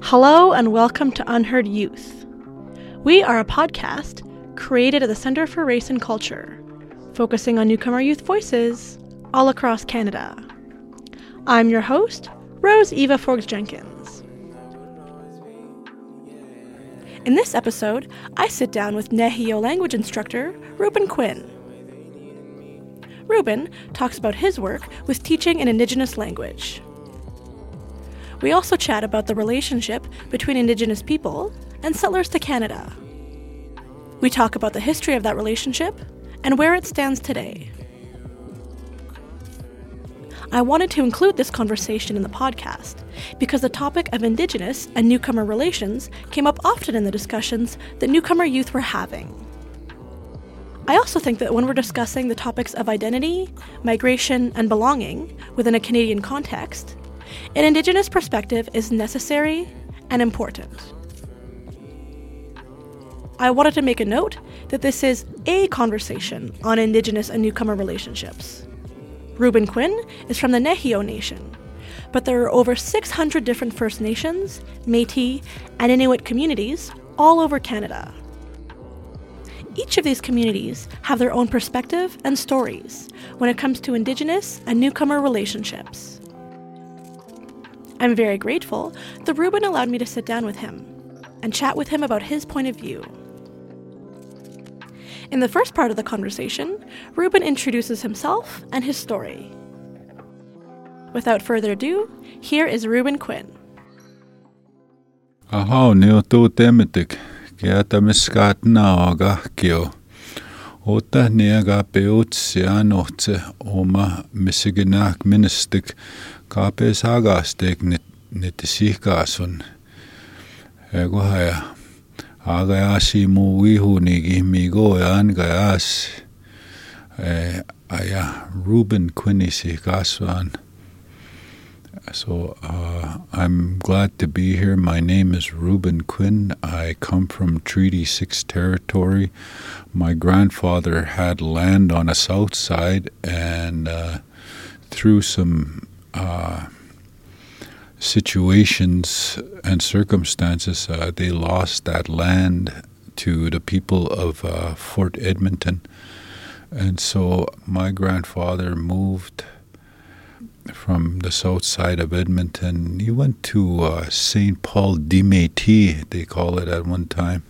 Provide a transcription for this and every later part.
Hello and welcome to Unheard Youth. We are a podcast created at the Center for Race and Culture, focusing on newcomer youth voices all across Canada. I'm your host, Rose Eva Forbes Jenkins. In this episode, I sit down with Nehiyot language instructor Ruben Quinn. Ruben talks about his work with teaching an Indigenous language. We also chat about the relationship between Indigenous people and settlers to Canada. We talk about the history of that relationship and where it stands today. I wanted to include this conversation in the podcast because the topic of Indigenous and newcomer relations came up often in the discussions that newcomer youth were having. I also think that when we're discussing the topics of identity, migration, and belonging within a Canadian context, an Indigenous perspective is necessary and important. I wanted to make a note that this is a conversation on Indigenous and newcomer relationships. Ruben Quinn is from the Nehiyot Nation, but there are over 600 different First Nations, Metis, and Inuit communities all over Canada. Each of these communities have their own perspective and stories when it comes to Indigenous and newcomer relationships. I'm very grateful that Ruben allowed me to sit down with him and chat with him about his point of view. In the first part of the conversation, Ruben introduces himself and his story. Without further ado, here is Ruben Quinn. Aha, neo tu temitik, kia tamiskat naoga kio. Ota niega peut sianohtse oma misiginak ministik kape sagastek nit nit sihkasun. Koha ja aga ja mu wihunigi migo ja anga jas. Ja Ruben Quinnisi kasvan. So uh, I'm glad to be here. My name is Ruben Quinn. I come from Treaty 6 territory. My grandfather had land on the south side, and uh, through some uh, situations and circumstances, uh, they lost that land to the people of uh, Fort Edmonton. And so my grandfather moved from the south side of Edmonton. He went to uh, St. Paul de Métis, they call it at one time.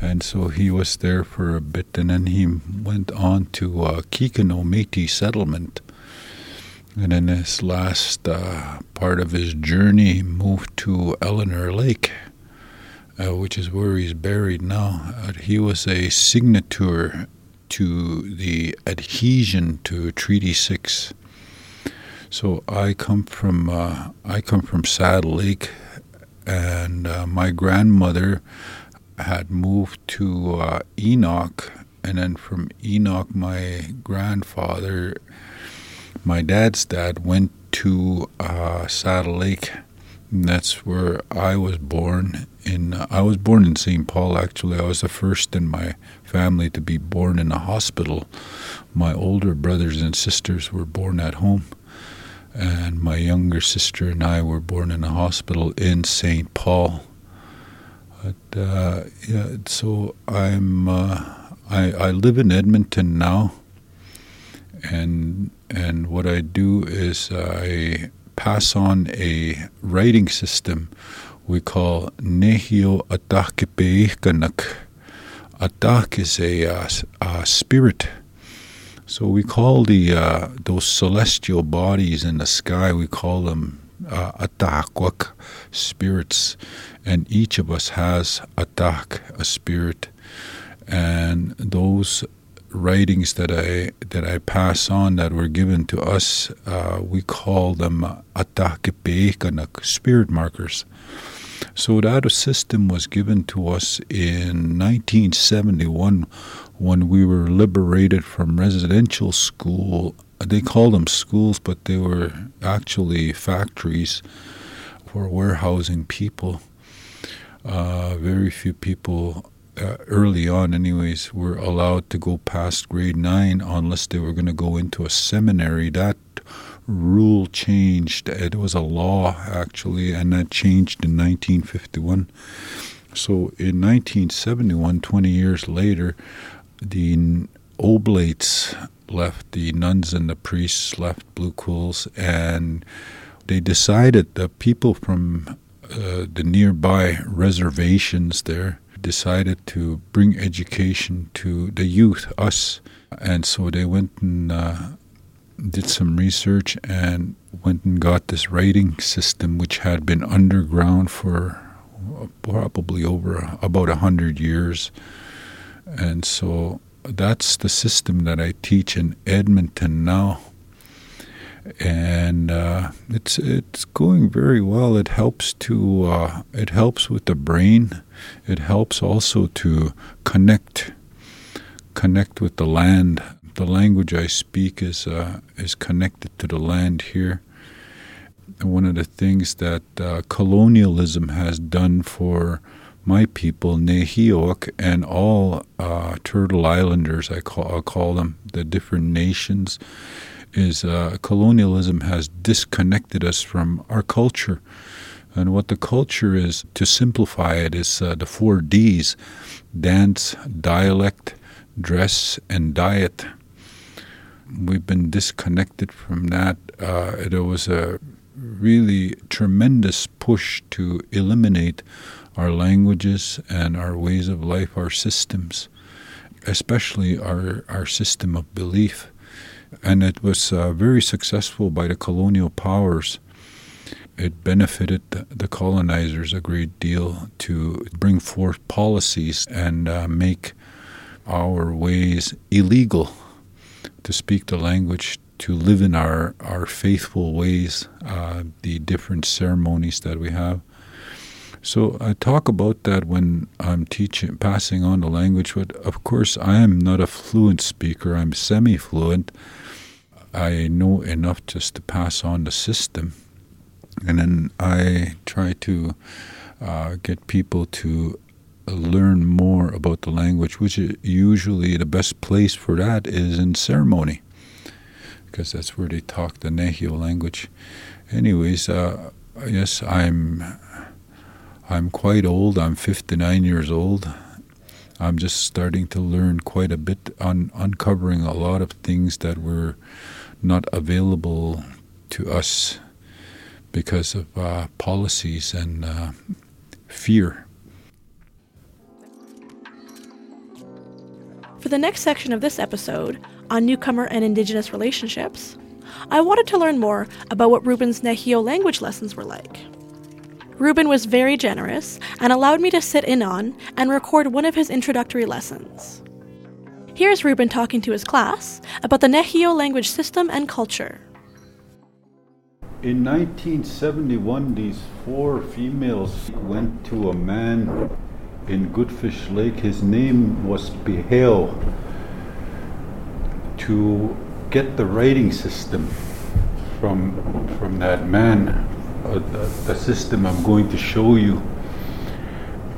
And so he was there for a bit, and then he went on to uh, Kikino Métis settlement. And in this last uh, part of his journey, moved to Eleanor Lake, uh, which is where he's buried now. Uh, he was a signature to the adhesion to Treaty Six. So I come from uh, I come from Saddle Lake, and uh, my grandmother had moved to uh, Enoch, and then from Enoch, my grandfather my dad's dad went to uh, Saddle Lake. That's where I was born. In I was born in St. Paul. Actually, I was the first in my family to be born in a hospital. My older brothers and sisters were born at home, and my younger sister and I were born in a hospital in St. Paul. But uh, yeah, so I'm uh, I I live in Edmonton now and and what I do is I pass on a writing system we call Nehio Atakipeichanak. Atak is a, uh, a, spirit. So we call the uh, those celestial bodies in the sky. We call them uh, Atakwak spirits, and each of us has Atak, a spirit, and those writings that I that I pass on that were given to us, uh, we call them atakepeikanak, spirit markers. So that system was given to us in 1971 when we were liberated from residential school. They called them schools, but they were actually factories for warehousing people. Uh, very few people uh, early on, anyways, were allowed to go past grade nine unless they were going to go into a seminary. That rule changed. It was a law, actually, and that changed in 1951. So in 1971, 20 years later, the oblates left, the nuns and the priests left Blue Quills, and they decided the people from uh, the nearby reservations there decided to bring education to the youth, us. And so they went and uh, did some research and went and got this writing system, which had been underground for probably over about a hundred years. And so that's the system that I teach in Edmonton now. And uh, it's it's going very well. It helps to uh, it helps with the brain. It helps also to connect connect with the land. The language I speak is uh, is connected to the land here. And one of the things that uh, colonialism has done for my people, Nehiok, and all uh, Turtle Islanders, I call, I call them, the different nations, is uh, colonialism has disconnected us from our culture. And what the culture is, to simplify it, is uh, the four D's dance, dialect, dress, and diet. We've been disconnected from that. Uh, there was a really tremendous push to eliminate our languages and our ways of life, our systems, especially our, our system of belief. And it was uh, very successful by the colonial powers. It benefited the colonizers a great deal to bring forth policies and uh, make our ways illegal to speak the language, to live in our, our faithful ways, uh, the different ceremonies that we have. So I talk about that when I'm teaching, passing on the language. But of course, I am not a fluent speaker. I'm semi-fluent. I know enough just to pass on the system, and then I try to uh, get people to learn more about the language. Which usually the best place for that is in ceremony, because that's where they talk the Nehio language. Anyways, uh, yes, I'm I'm quite old. I'm 59 years old. I'm just starting to learn quite a bit on uncovering a lot of things that were not available to us because of uh, policies and uh, fear. For the next section of this episode on newcomer and indigenous relationships, I wanted to learn more about what Ruben's Nehio language lessons were like. Ruben was very generous and allowed me to sit in on and record one of his introductory lessons. Here's Ruben talking to his class about the Nehio language system and culture. In 1971, these four females went to a man in Goodfish Lake. His name was Behel to get the writing system from from that man uh, the, the system I'm going to show you,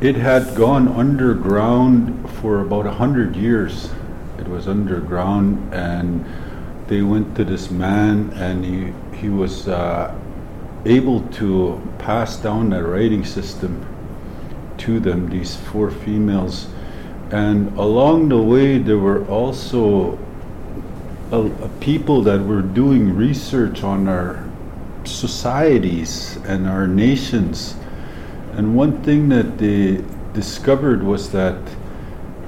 it had gone underground for about a hundred years. It was underground, and they went to this man, and he he was uh, able to pass down that writing system to them. These four females, and along the way there were also people that were doing research on our societies and our nations. And one thing that they discovered was that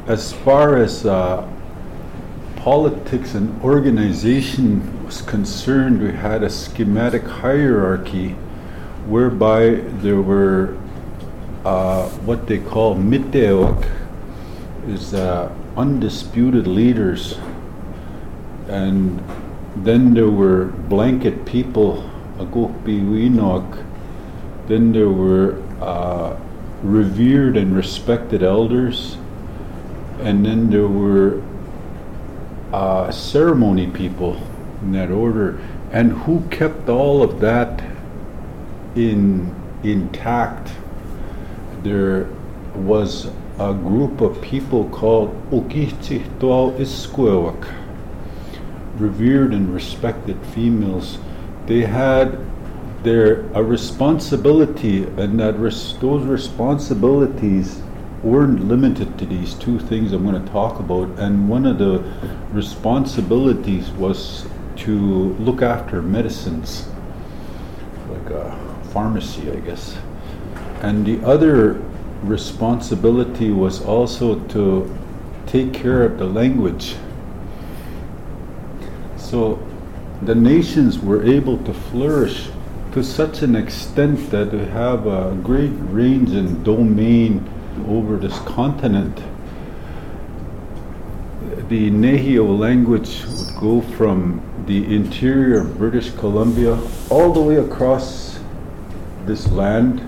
as far as uh, politics and organization was concerned, we had a schematic hierarchy whereby there were uh, what they call miteok, is uh, undisputed leaders, and then there were blanket people Agok then there were uh, revered and respected elders, and then there were uh, ceremony people in that order, and who kept all of that in intact. There was a group of people called Okichihtual Iskuewak, revered and respected females they had their a responsibility, and that res- those responsibilities weren't limited to these two things I'm going to talk about. And one of the responsibilities was to look after medicines, like a pharmacy, I guess. And the other responsibility was also to take care of the language. So the nations were able to flourish to such an extent that they have a great range and domain over this continent. The Nehio language would go from the interior of British Columbia all the way across this land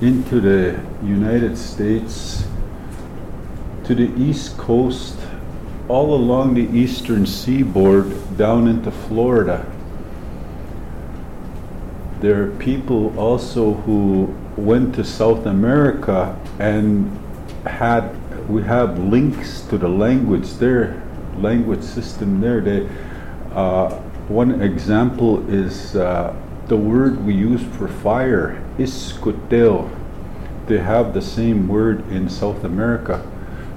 into the United States to the east coast, all along the eastern seaboard down into Florida. There are people also who went to South America and had we have links to the language their language system there. They, uh, one example is uh, the word we use for fire, iscoteo. They have the same word in South America.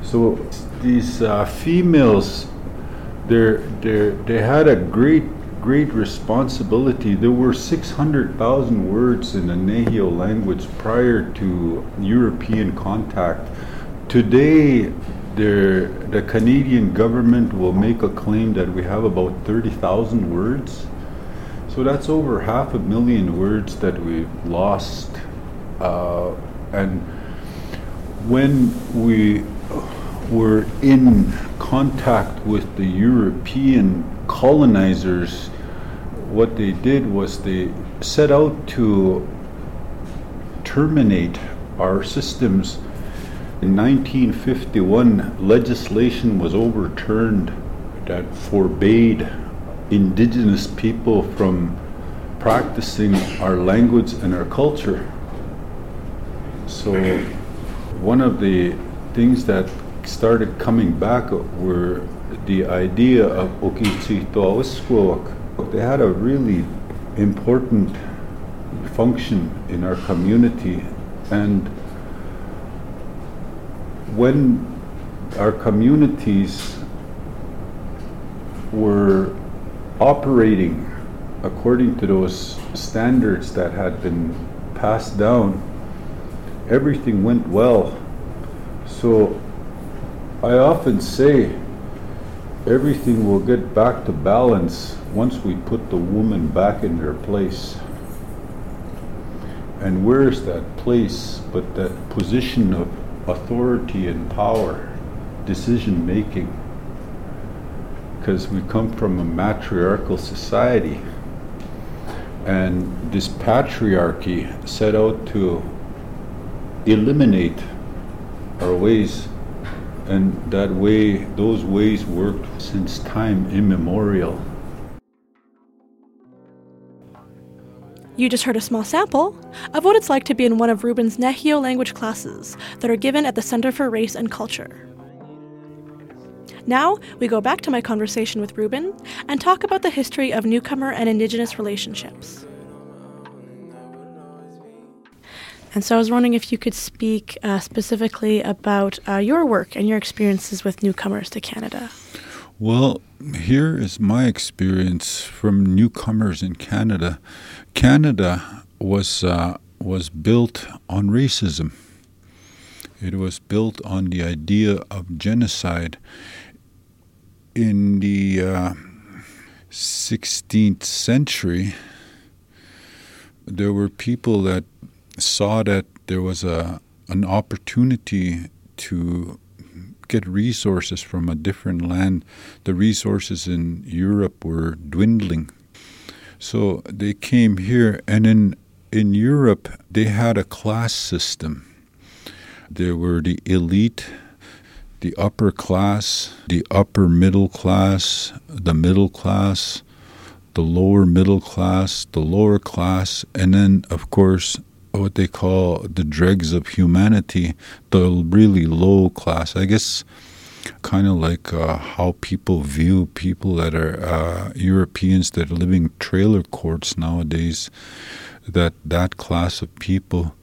So these uh, females, they they had a great great responsibility. There were 600,000 words in the Nehio language prior to European contact. Today, there, the Canadian government will make a claim that we have about 30,000 words. So that's over half a million words that we've lost. Uh, and when we were in contact with the European colonizers, what they did was they set out to terminate our systems. In 1951, legislation was overturned that forbade indigenous people from practicing our language and our culture. So, one of the things that started coming back were the idea of Okichitowiskuok they had a really important function in our community and when our communities were operating according to those standards that had been passed down, everything went well. So I often say everything will get back to balance once we put the woman back in her place. And where's that place but that position of authority and power, decision making? Because we come from a matriarchal society. And this patriarchy set out to eliminate our ways and that way those ways worked since time immemorial You just heard a small sample of what it's like to be in one of Ruben's Nehio language classes that are given at the Center for Race and Culture. Now, we go back to my conversation with Ruben and talk about the history of newcomer and Indigenous relationships. And so I was wondering if you could speak uh, specifically about uh, your work and your experiences with newcomers to Canada. Well, here is my experience from newcomers in Canada. Canada was uh, was built on racism. It was built on the idea of genocide. In the uh, 16th century, there were people that saw that there was a an opportunity to get resources from a different land. The resources in Europe were dwindling. So they came here, and in, in Europe, they had a class system. There were the elite, the upper class, the upper middle class, the middle class, the lower middle class, the lower class, and then, of course, what they call the dregs of humanity, the really low class. I guess kind of like uh, how people view people that are uh, Europeans that are living trailer courts nowadays. That that class of people,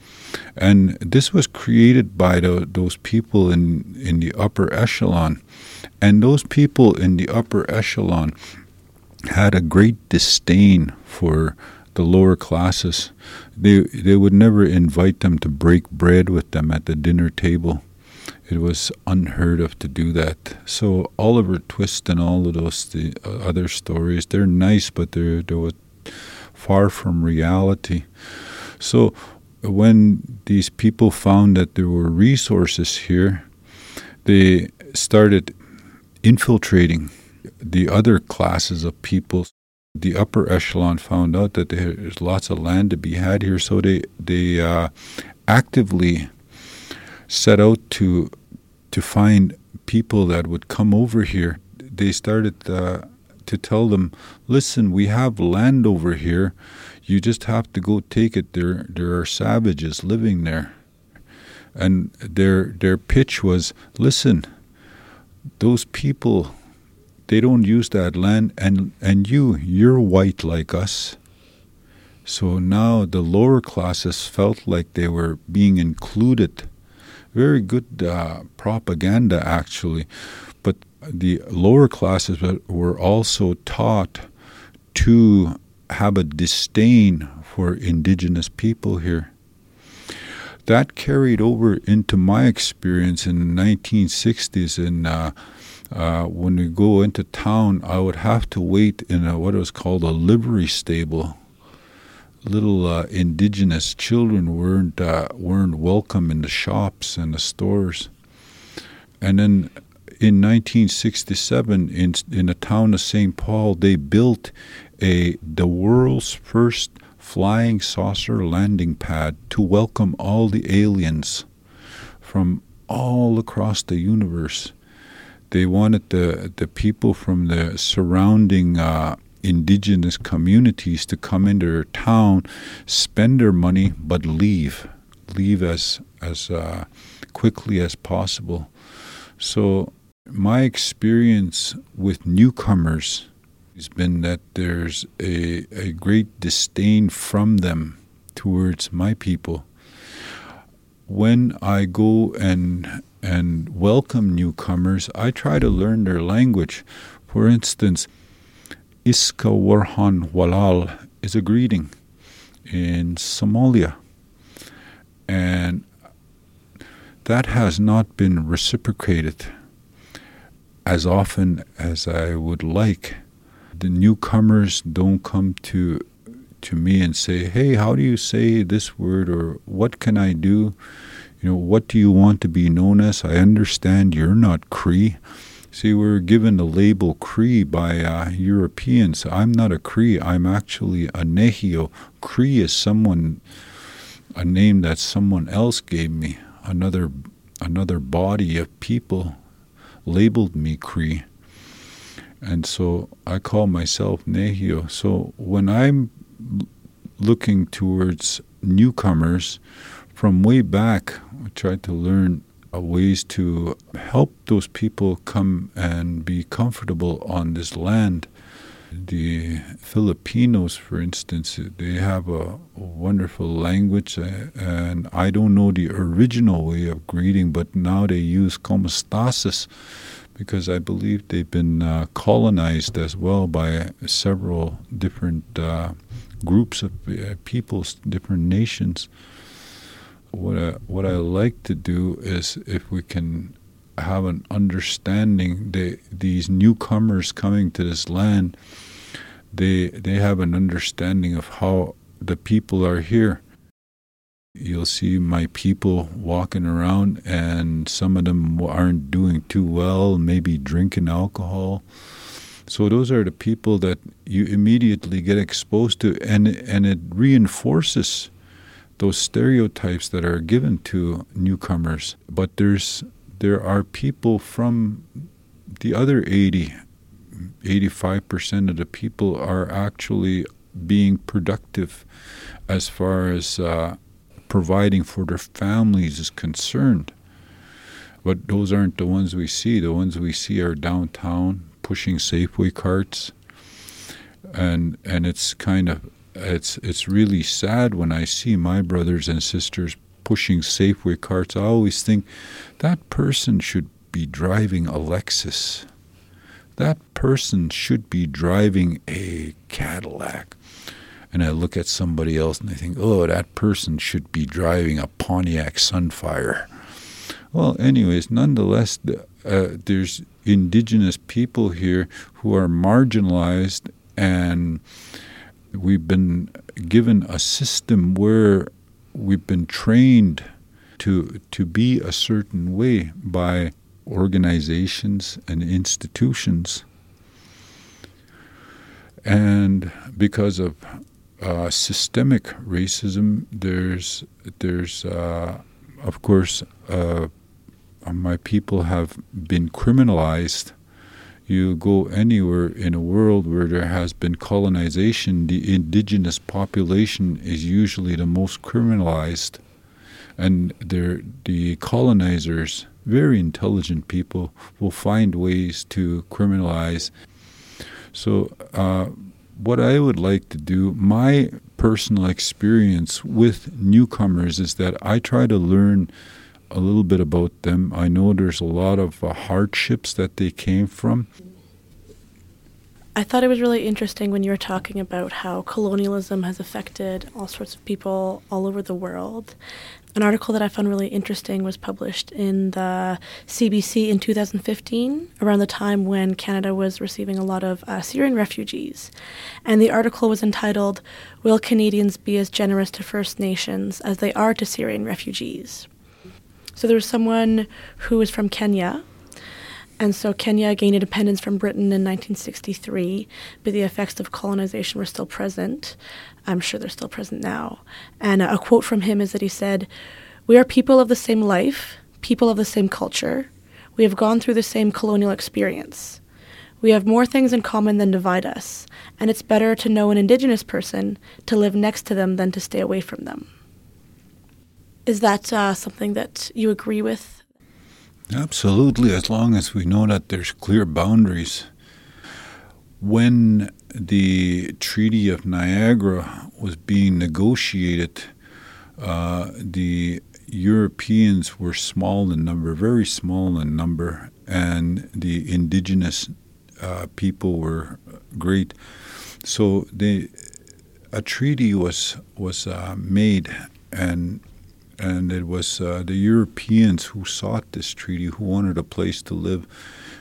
and this was created by the, those people in in the upper echelon, and those people in the upper echelon had a great disdain for the lower classes. They they would never invite them to break bread with them at the dinner table it was unheard of to do that. So Oliver Twist and all of those the uh, other stories, they're nice, but they're they were far from reality. So when these people found that there were resources here, they started infiltrating the other classes of people. The upper echelon found out that there's lots of land to be had here, so they they uh, actively set out to to find people that would come over here. They started uh, to tell them, "Listen, we have land over here. You just have to go take it. There, there are savages living there." And their their pitch was, "Listen, those people, they don't use that land, and and you, you're white like us." So now the lower classes felt like they were being included very good uh, propaganda, actually. But the lower classes were also taught to have a disdain for indigenous people here. That carried over into my experience in the 1960s. And uh, uh, when we go into town, I would have to wait in a, what was called a livery stable little uh, indigenous children weren't uh, weren't welcome in the shops and the stores. And then in 1967, in in the town of St. Paul, they built a the world's first flying saucer landing pad to welcome all the aliens from all across the universe. They wanted the the people from the surrounding uh, indigenous communities to come into their town, spend their money, but leave, leave as as uh, quickly as possible. So my experience with newcomers has been that there's a, a great disdain from them towards my people. When I go and and welcome newcomers, I try to learn their language. For instance, Iska Warhan Walal is a greeting in Somalia. And that has not been reciprocated as often as I would like. The newcomers don't come to to me and say, "Hey, how do you say this word?" or "What can I do?" You know, what do you want to be known as? I understand you're not Cree. See, we are given the label Cree by uh, Europeans. I'm not a Cree. I'm actually a Nehio. Cree is someone, a name that someone else gave me. Another, another body of people labeled me Cree, and so I call myself Nehio. So when I'm looking towards newcomers from way back, I tried to learn ways to help those people come and be comfortable on this land. The Filipinos, for instance, they have a, wonderful language, uh, and I don't know the original way of greeting, but now they use como estas because I believe they've been uh, colonized as well by several different uh, groups of uh, peoples, different nations what I, what I like to do is if we can have an understanding these newcomers coming to this land they they have an understanding of how the people are here. You'll see my people walking around and some of them aren't doing too well maybe drinking alcohol. So those are the people that you immediately get exposed to and and it reinforces those stereotypes that are given to newcomers. But there's there are people from the other 80, 85% of the people are actually being productive as far as uh, providing for their families is concerned. But those aren't the ones we see. The ones we see are downtown pushing Safeway carts, and and it's kind of it's it's really sad when I see my brothers and sisters pushing Safeway carts. I always think that person should be driving a Lexus. That person should be driving a Cadillac. And I look at somebody else and I think, oh, that person should be driving a Pontiac Sunfire. Well, anyways, nonetheless, uh, there's indigenous people here who are marginalized and we've been given a system where we've been trained to to be a certain way by organizations and institutions. And because of uh, systemic racism there's there's uh, of course uh, my people have been criminalized you go anywhere in a world where there has been colonization, the indigenous population is usually the most criminalized. And the colonizers, very intelligent people, will find ways to criminalize. So, uh, what I would like to do, my personal experience with newcomers is that I try to learn a little bit about them. I know there's a lot of uh, hardships that they came from. I thought it was really interesting when you were talking about how colonialism has affected all sorts of people all over the world. An article that I found really interesting was published in the CBC in 2015, around the time when Canada was receiving a lot of uh, Syrian refugees. And the article was entitled, Will Canadians Be as Generous to First Nations as They Are to Syrian Refugees? So there was someone who was from Kenya. And so Kenya gained independence from Britain in 1963, but the effects of colonization were still present. I'm sure they're still present now. And a quote from him is that he said, We are people of the same life, people of the same culture. We have gone through the same colonial experience. We have more things in common than divide us, and it's better to know an Indigenous person, to live next to them, than to stay away from them. Is that uh, something that you agree with? Absolutely, as long as we know that there's clear boundaries. When the Treaty of Niagara was being negotiated, uh, the Europeans were small in number, very small in number, and the indigenous uh, people were great. So a treaty was was uh, made, and and it was uh, the Europeans who sought this treaty, who wanted a place to live.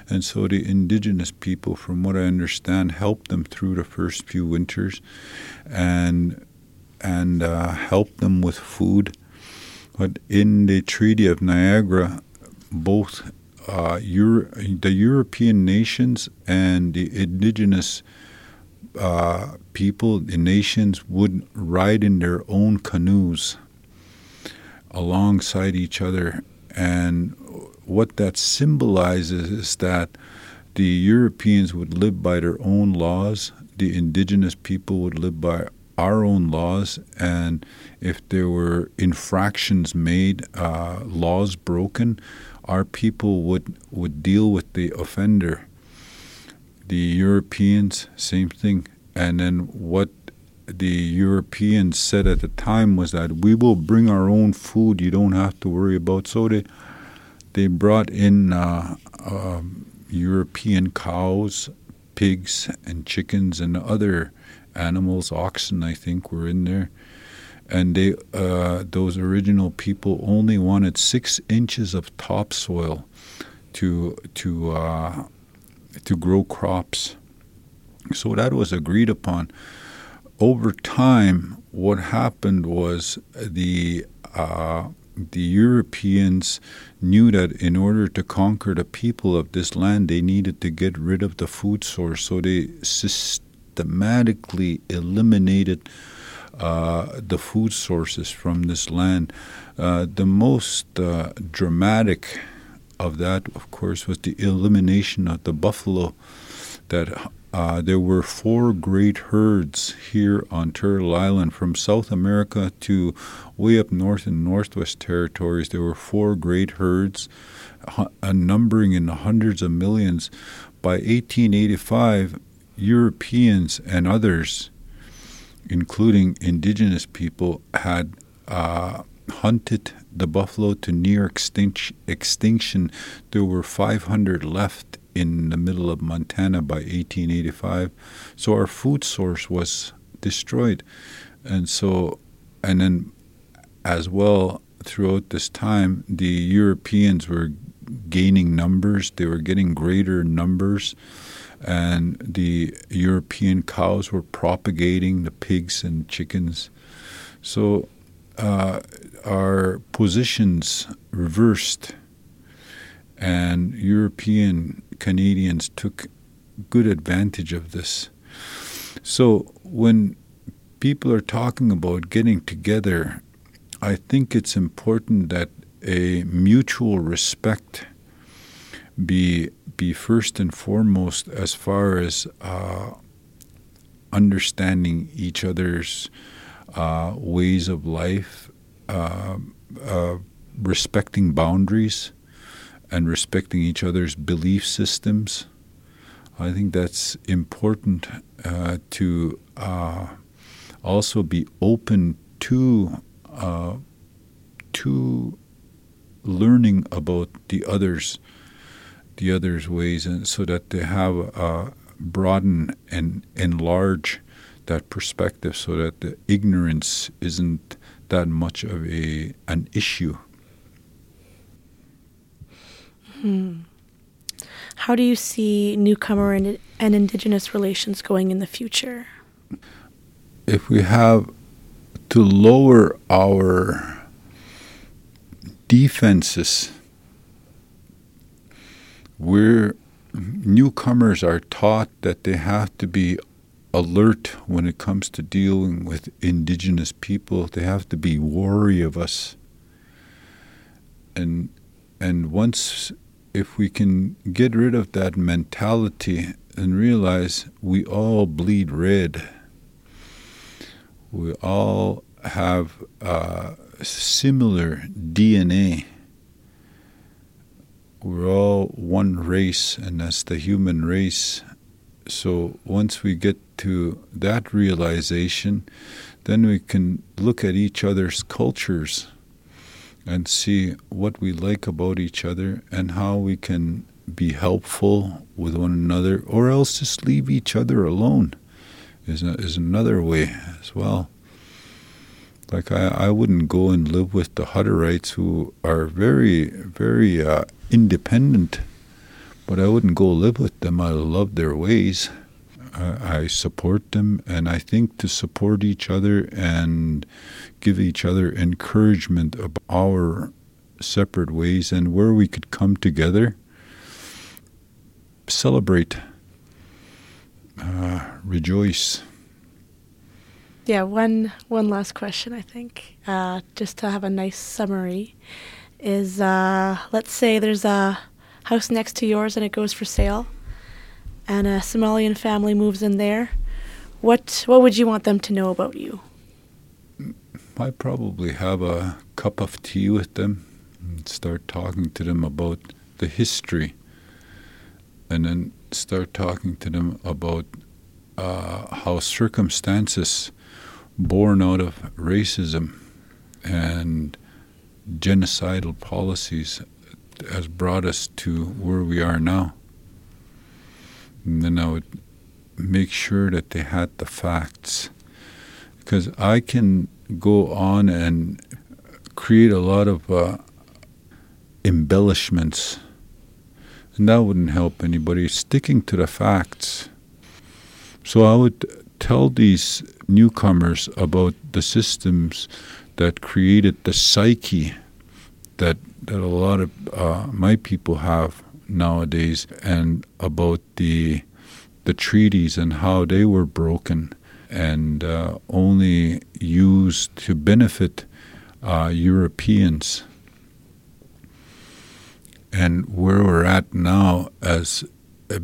And so the indigenous people, from what I understand, helped them through the first few winters and and uh, helped them with food. But in the Treaty of Niagara, both uh, Euro- the European nations and the indigenous uh, people, the nations, would ride in their own canoes alongside each other. And what that symbolizes is that the Europeans would live by their own laws, the indigenous people would live by our own laws, and if there were infractions made, uh, laws broken, our people would, would deal with the offender. The Europeans, same thing. And then what the Europeans said at the time was that we will bring our own food. You don't have to worry about. So they they brought in uh, uh, European cows, pigs, and chickens and other animals. Oxen, I think, were in there. And they uh, those original people only wanted six inches of topsoil to to uh, to grow crops. So that was agreed upon over time, what happened was the uh, the Europeans knew that in order to conquer the people of this land, they needed to get rid of the food source. So they systematically eliminated uh, the food sources from this land. Uh, the most uh, dramatic of that, of course, was the elimination of the buffalo that uh, there were four great herds here on Turtle Island from South America to way up north in Northwest Territories. There were four great herds, uh, numbering in the hundreds of millions. By 1885, Europeans and others, including indigenous people, had uh, hunted the buffalo to near extinction. There were 500 left in the middle of Montana by 1885. So our food source was destroyed. And so, and then as well, throughout this time, the Europeans were gaining numbers, they were getting greater numbers, and the European cows were propagating the pigs and chickens. So uh, our positions reversed, and European Canadians took good advantage of this. So when people are talking about getting together, I think it's important that a mutual respect be be first and foremost as far as uh, understanding each other's uh, ways of life, uh, uh respecting boundaries, and respecting each other's belief systems. I think that's important uh, to uh, also be open to uh, to learning about the others, the others' ways, and so that they have uh, broaden and enlarge that perspective, so that the ignorance isn't that much of a an issue. Hmm. How do you see newcomer and, and indigenous relations going in the future? If we have to lower our defenses, where newcomers are taught that they have to be alert when it comes to dealing with indigenous people. They have to be wary of us. And and once if we can get rid of that mentality and realize we all bleed red, we all have uh, similar DNA. We're all one race, and that's the human race. So once we get to that realization, then we can look at each other's cultures and see what we like about each other and how we can be helpful with one another, or else just leave each other alone is, a, is another way as well. Like, I, I wouldn't go and live with the Hutterites who are very, very uh, independent, but I wouldn't go live with them. I love their ways. I support them, and I think to support each other and give each other encouragement of our separate ways and where we could come together, celebrate, uh, rejoice. Yeah, one one last question, I think, uh, just to have a nice summary, is uh, let's say there's a house next to yours and it goes for sale and a Somalian family moves in there, what what would you want them to know about you? I probably have a cup of tea with them and start talking to them about the history, and then start talking to them about uh, how circumstances born out of racism and genocidal policies has brought us to where we are now. And then I would make sure that they had the facts. Because I can go on and create a lot of uh, embellishments, and that wouldn't help anybody. Sticking to the facts. So I would tell these newcomers about the systems that created the psyche that that a lot of uh, my people have nowadays and about the the treaties and how they were broken and uh, only used to benefit uh, Europeans. And where we're at now as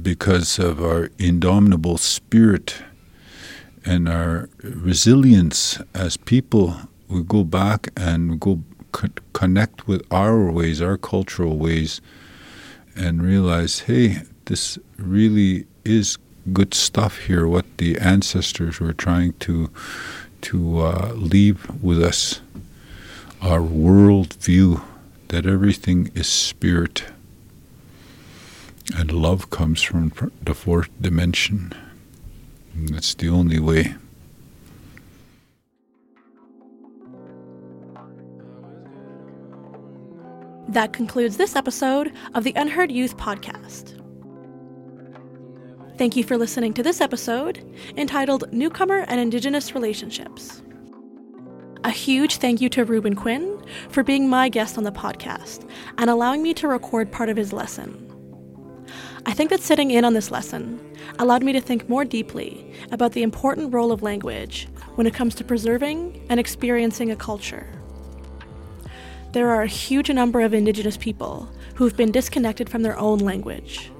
because of our indomitable spirit and our resilience as people, we go back and go co- connect with our ways, our cultural ways, and realize, hey, this really is good stuff here. What the ancestors were trying to to uh, leave with us, our world view that everything is spirit and love comes from the fourth dimension. And that's the only way. That concludes this episode of the Unheard Youth Podcast. Thank you for listening to this episode entitled Newcomer and Indigenous Relationships. A huge thank you to Ruben Quinn for being my guest on the podcast and allowing me to record part of his lesson. I think that sitting in on this lesson allowed me to think more deeply about the important role of language when it comes to preserving and experiencing a culture. There are a huge number of Indigenous people who've been disconnected from their own language.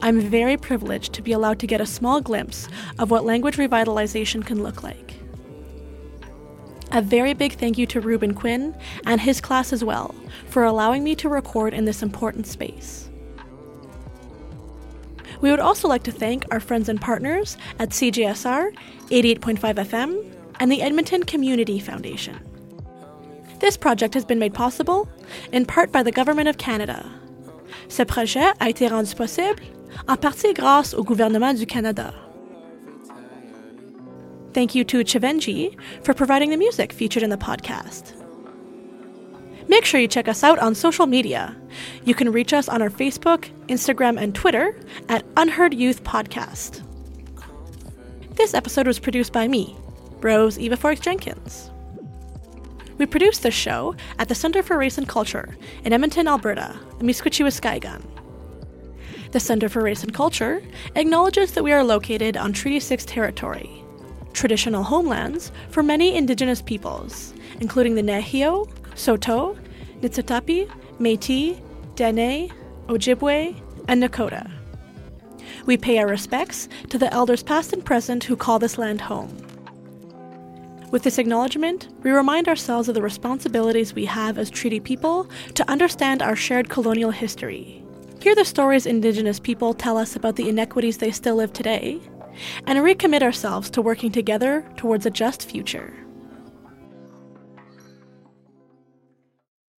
I'm very privileged to be allowed to get a small glimpse of what language revitalization can look like. A very big thank you to Ruben Quinn and his class as well for allowing me to record in this important space. We would also like to thank our friends and partners at CJSR 88.5 FM and the Edmonton Community Foundation. This project has been made possible in part by the Government of Canada. Ce projet a été rendu possible en partie grâce au gouvernement du Canada. Thank you to Chivenji for providing the music featured in the podcast. Make sure you check us out on social media. You can reach us on our Facebook, Instagram, and Twitter at Unheard Youth Podcast. This episode was produced by me, Rose Eva Forks Jenkins. We produce this show at the Center for Race and Culture in Edmonton, Alberta, Misquechiwaskaigan. The Center for Race and Culture acknowledges that we are located on Treaty 6 territory, traditional homelands for many Indigenous peoples, including the Nehiyaw, Saulteaux, Niitsitapi, Metis, Dene, Ojibwe, and Nakota. We pay our respects to the elders past and present who call this land home. With this acknowledgement, we remind ourselves of the responsibilities we have as treaty people to understand our shared colonial history. Hear the stories Indigenous people tell us about the inequities they still live today, and recommit ourselves to working together towards a just future.